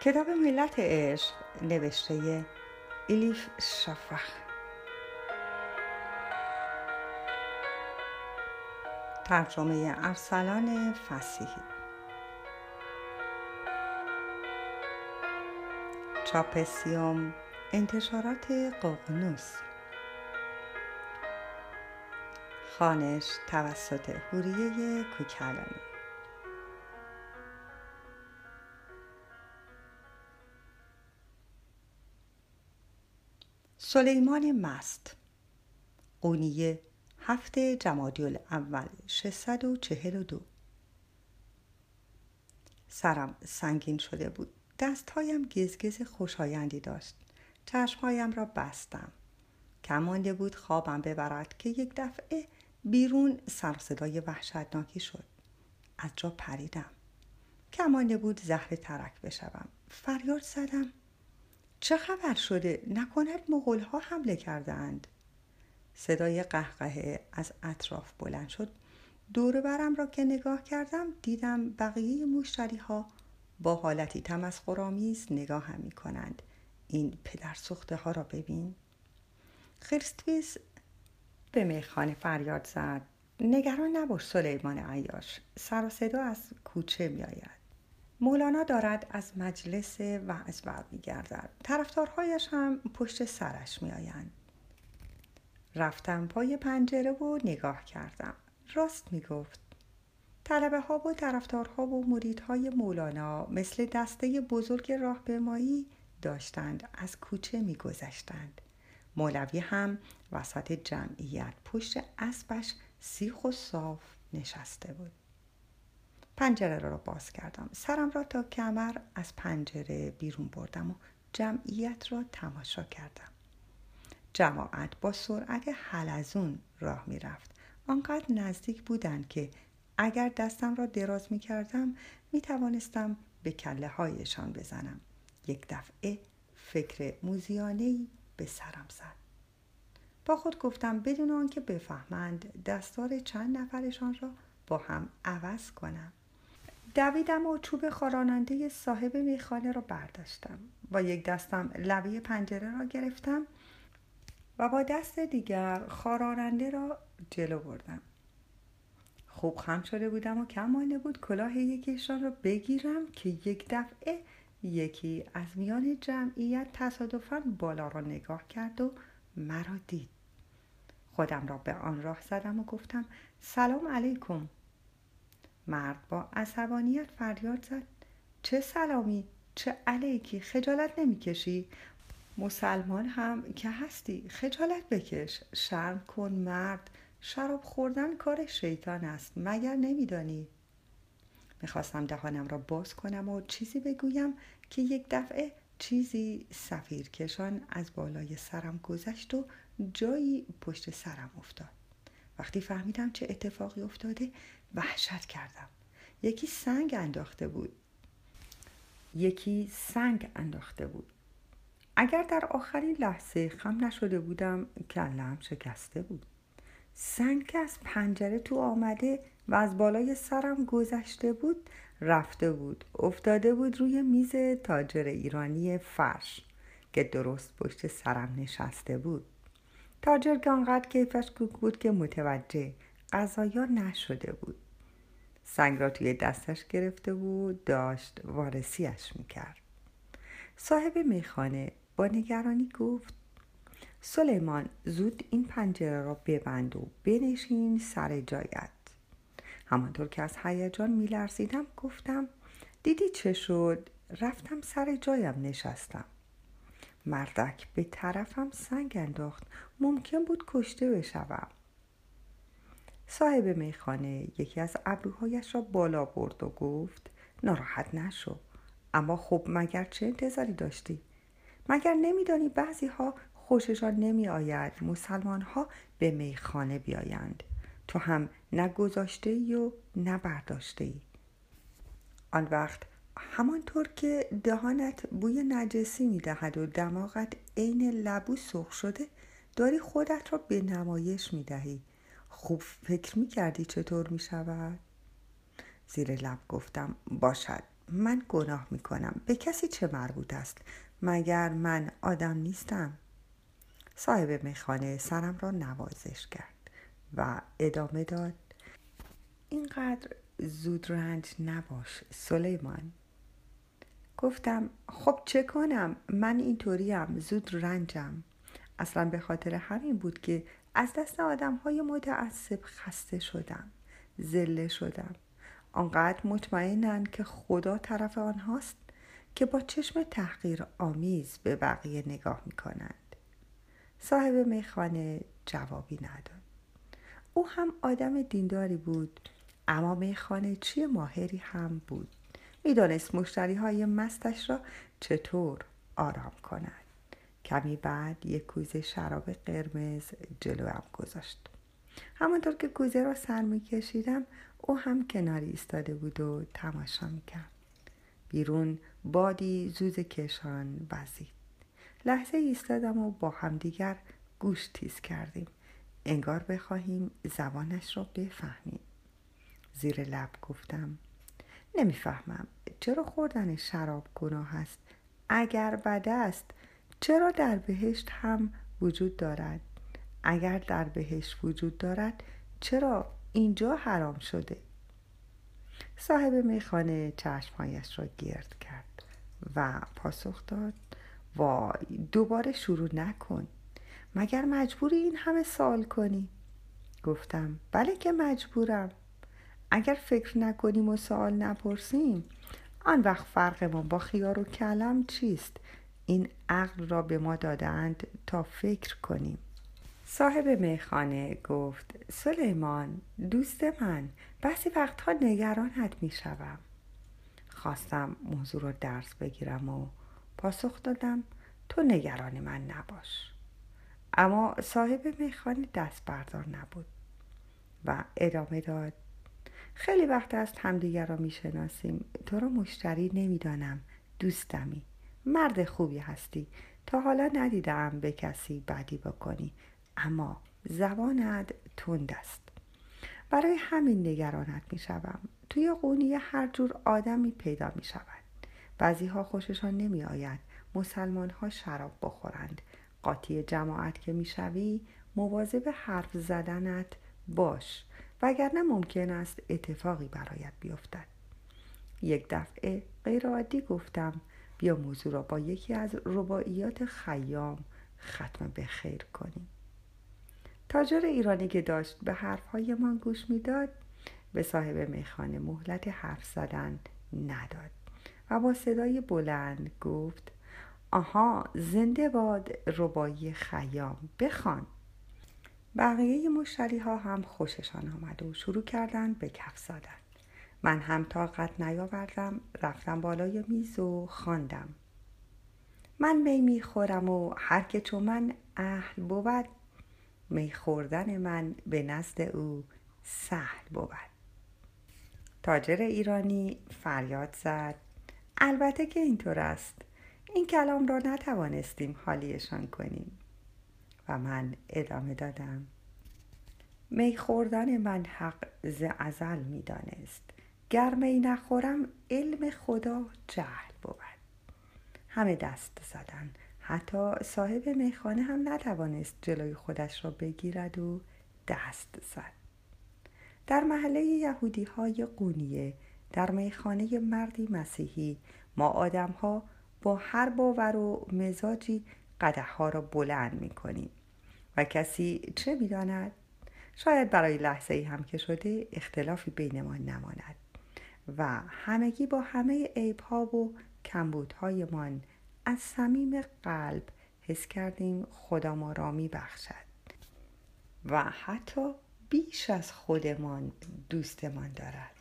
کتاب ملت عشق نوشته ایلیف شفخ ترجمه ارسلان فسیحی. چاپسیوم انتشارات ققنوس. خانش توسط هوریه کوکلانی. سلیمان مست قونیه هفته جمادی اول 642 سرم سنگین شده بود. دستهایم گزگز خوشایندی داشت. چشمهایم را بستم. کمانده بود خوابم ببرد که یک دفعه بیرون سر صدای وحشتناکی شد. از جا پریدم. کمانده بود زهر ترک بشوم. فریاد زدم. چه خبر شده؟ نکند مغول ها حمله کردند صدای قهقه از اطراف بلند شد. دور برم را که نگاه کردم دیدم بقیه مشتری ها با حالتی تمسخرآمیز نگاه هم می کنند این پدر سخته ها را ببین. خریستویس به میخانه فریاد زد. نگران نباش سلیمان عیاش. سر و صدا از کوچه می آید مولانا دارد از مجلس وعظ برمیگردد. طرفدارهایش هم پشت سرش میآیند. رفتم پای پنجره و نگاه کردم. راست می‌گفت. طلبه ها و طرفدارها و مریدهای مولانا مثل دسته بزرگ راهپیمایی داشتند از کوچه میگذشتند. مولوی هم وسط جمعیت پشت اسبش سیخ و صاف نشسته بود. پنجره را باز کردم. سرم را تا کمر از پنجره بیرون بردم و جمعیت را تماشا کردم. جماعت با سرعت حلزون راه می رفت. آنقدر نزدیک بودند که اگر دستم را دراز می کردم می توانستم به کله هایشان بزنم. یک دفعه فکر موزیانه به سرم زد. با خود گفتم بدون آنکه بفهمند دستار چند نفرشان را با هم عوض کنم. دویدم و چوب خاراننده صاحب میخانه را برداشتم. با یک دستم لبه پنجره را گرفتم و با دست دیگر خاراننده را جلو بردم. خوب خم شده بودم و کم مانده بود کلاه یکیشان را بگیرم که یک دفعه یکی از میان جمعیت تصادفا بالا را نگاه کرد و مرا دید. خودم را به آن راه زدم و گفتم سلام علیکم. مرد با عصبانیت فریاد زد. چه سلامی؟ چه علیکی؟ خجالت نمی‌کشی؟ مسلمان هم که هستی خجالت بکش. شرم کن مرد شراب خوردن کار شیطان است مگر نمیدانی؟ می‌خواستم دهانم را باز کنم و چیزی بگویم که یک دفعه چیزی سفیرکشان از بالای سرم گذشت و جایی پشت سرم افتاد. وقتی فهمیدم چه اتفاقی افتاده وحشت کردم. یکی سنگ انداخته بود. یکی سنگ انداخته بود. اگر در آخرین لحظه خم نشده بودم کلم شکسته بود. سنگ که از پنجره تو آمده و از بالای سرم گذشته بود رفته بود. افتاده بود روی میز تاجر ایرانی فرش که درست پشت سرم نشسته بود. تاجر که آنقدر کیفش کوک بود که متوجه غذایا نشده بود. سنگ را توی دستش گرفته بود داشت وارسیش می‌کرد. صاحب میخانه با نگرانی گفت سلیمان زود این پنجره را ببند و بنشین سر جایت. همانطور که از هیجان میلرزیدم گفتم دیدی چه شد؟ رفتم سر جایم نشستم. مردک به طرفم سنگ انداخت. ممکن بود کشته بشوم. صاحب میخانه یکی از ابروهایش را بالا برد و گفت ناراحت نشو. اما خب مگر چه انتظاری داشتی؟ مگر نمیدانی بعضی ها خوششان نمی آید مسلمان ها به میخانه بیایند؟ تو هم نه گذاشته ای و نه برداشته ای آن وقت همانطور که دهانت بوی نجسی می‌دهد و دماغت عین لبو سرخ شده داری خودت را به نمایش می‌دهی. خوب فکر می‌کردی چطور می‌شود؟ زیر لب گفتم باشد. من گناه می‌کنم. به کسی چه مربوط است؟ مگر من آدم نیستم؟ صاحب میخانه سرم را نوازش کرد و ادامه داد. اینقدر زود رنج نباش سلیمان. گفتم خب چه کنم؟ من اینطوریم. زود رنجم. اصلا به خاطر همین بود که از دست آدم های متعصب خسته شدم زله شدم آنقدر مطمئنن که خدا طرف آنهاست که با چشم تحقیر آمیز به بقیه نگاه می کنند. صاحب میخانه جوابی نداد. او هم آدم دینداری بود اما میخانه چی ماهری هم بود. می‌دانست مشتری های مستش را چطور آرام کند. کمی بعد یک کوزه شراب قرمز جلوم گذاشت. همانطور که کوزه را سر می کشیدم او هم کناری ایستاده بود و تماشا می کرد. بیرون بادی زوز کشان وزید. لحظه ایستادم و با همدیگر گوش تیز کردیم. انگار بخواهیم زبانش را بفهمیم. زیر لب گفتم نمی‌فهمم چرا خوردن شراب گناه است اگر بد است چرا در بهشت هم وجود دارد؟ اگر در بهشت وجود دارد چرا اینجا حرام شده؟ صاحب میخانه چشمهایش را گرد کرد و پاسخ داد وای دوباره شروع نکن. مگر مجبوری این همه سال کنی؟ گفتم بله که مجبورم. اگر فکر نکنیم و سوال نپرسیم آن وقت فرق ما با خیار و کلم چیست؟ این عقل را به ما دادند تا فکر کنیم. صاحب میخانه گفت سلیمان دوست من بعضی وقتها نگرانت می‌شوم. خواستم موضوع را درس بگیرم و پاسخ دادم تو نگران من نباش. اما صاحب میخانه دست بردار نبود و ادامه داد خیلی وقت است همدیگر را می‌شناسیم. تو را مشتری نمی‌دانم دوستمی. مرد خوبی هستی. تا حالا ندیدم به کسی بدی بکنی. اما زبانت تند است. برای همین نگرانت می شوم توی قونی هر جور آدمی پیدا می شود بعضی ها خوششان نمی آید مسلمان ها شراب بخورند. قاطی جماعت که می شوی مواظب حرف زدنت باش. وگرنه ممکن است اتفاقی برایت بیفتد. یک دفعه غیر عادی گفتم بیا موضوع را با یکی از رباعیات خیام ختم به خیر کنیم. تاجر ایرانی که داشت به حرفهای من گوش می‌داد به صاحب میخانه مهلت حرف زدن نداد و با صدای بلند گفت آها زنده باد ربایی خیام بخوان. بقیه مشتری ها هم خوششان آمد و شروع کردند به کف زدن. من هم طاقت نیاوردم رفتم بالای میز و خواندم. من می می‌خورم و هر که چون من اهل بود می خوردن من به نزد او سهل بود. تاجر ایرانی فریاد زد. البته که اینطور است. این کلام را نتوانستیم حالیشان کنیم. و من ادامه دادم. می خوردن من حق ز ازل می دانست. گر می نخورم علم خدا جهل بود. همه دست زدن. حتی صاحب میخانه هم نتوانست جلوی خودش را بگیرد و دست زد. در محله یهودی های قونیه در میخانه مردی مسیحی ما آدم ها با هر باور و مزاجی قده ها را بلند می کنیم و کسی چه می‌داند؟ شاید برای لحظه ای هم که شده اختلافی بین ما نماند. و همگی با همه عیب ها و کمبودهایمان از صمیم قلب حس کردیم خدا ما را می بخشد و حتی بیش از خودمان دوستمان دارد.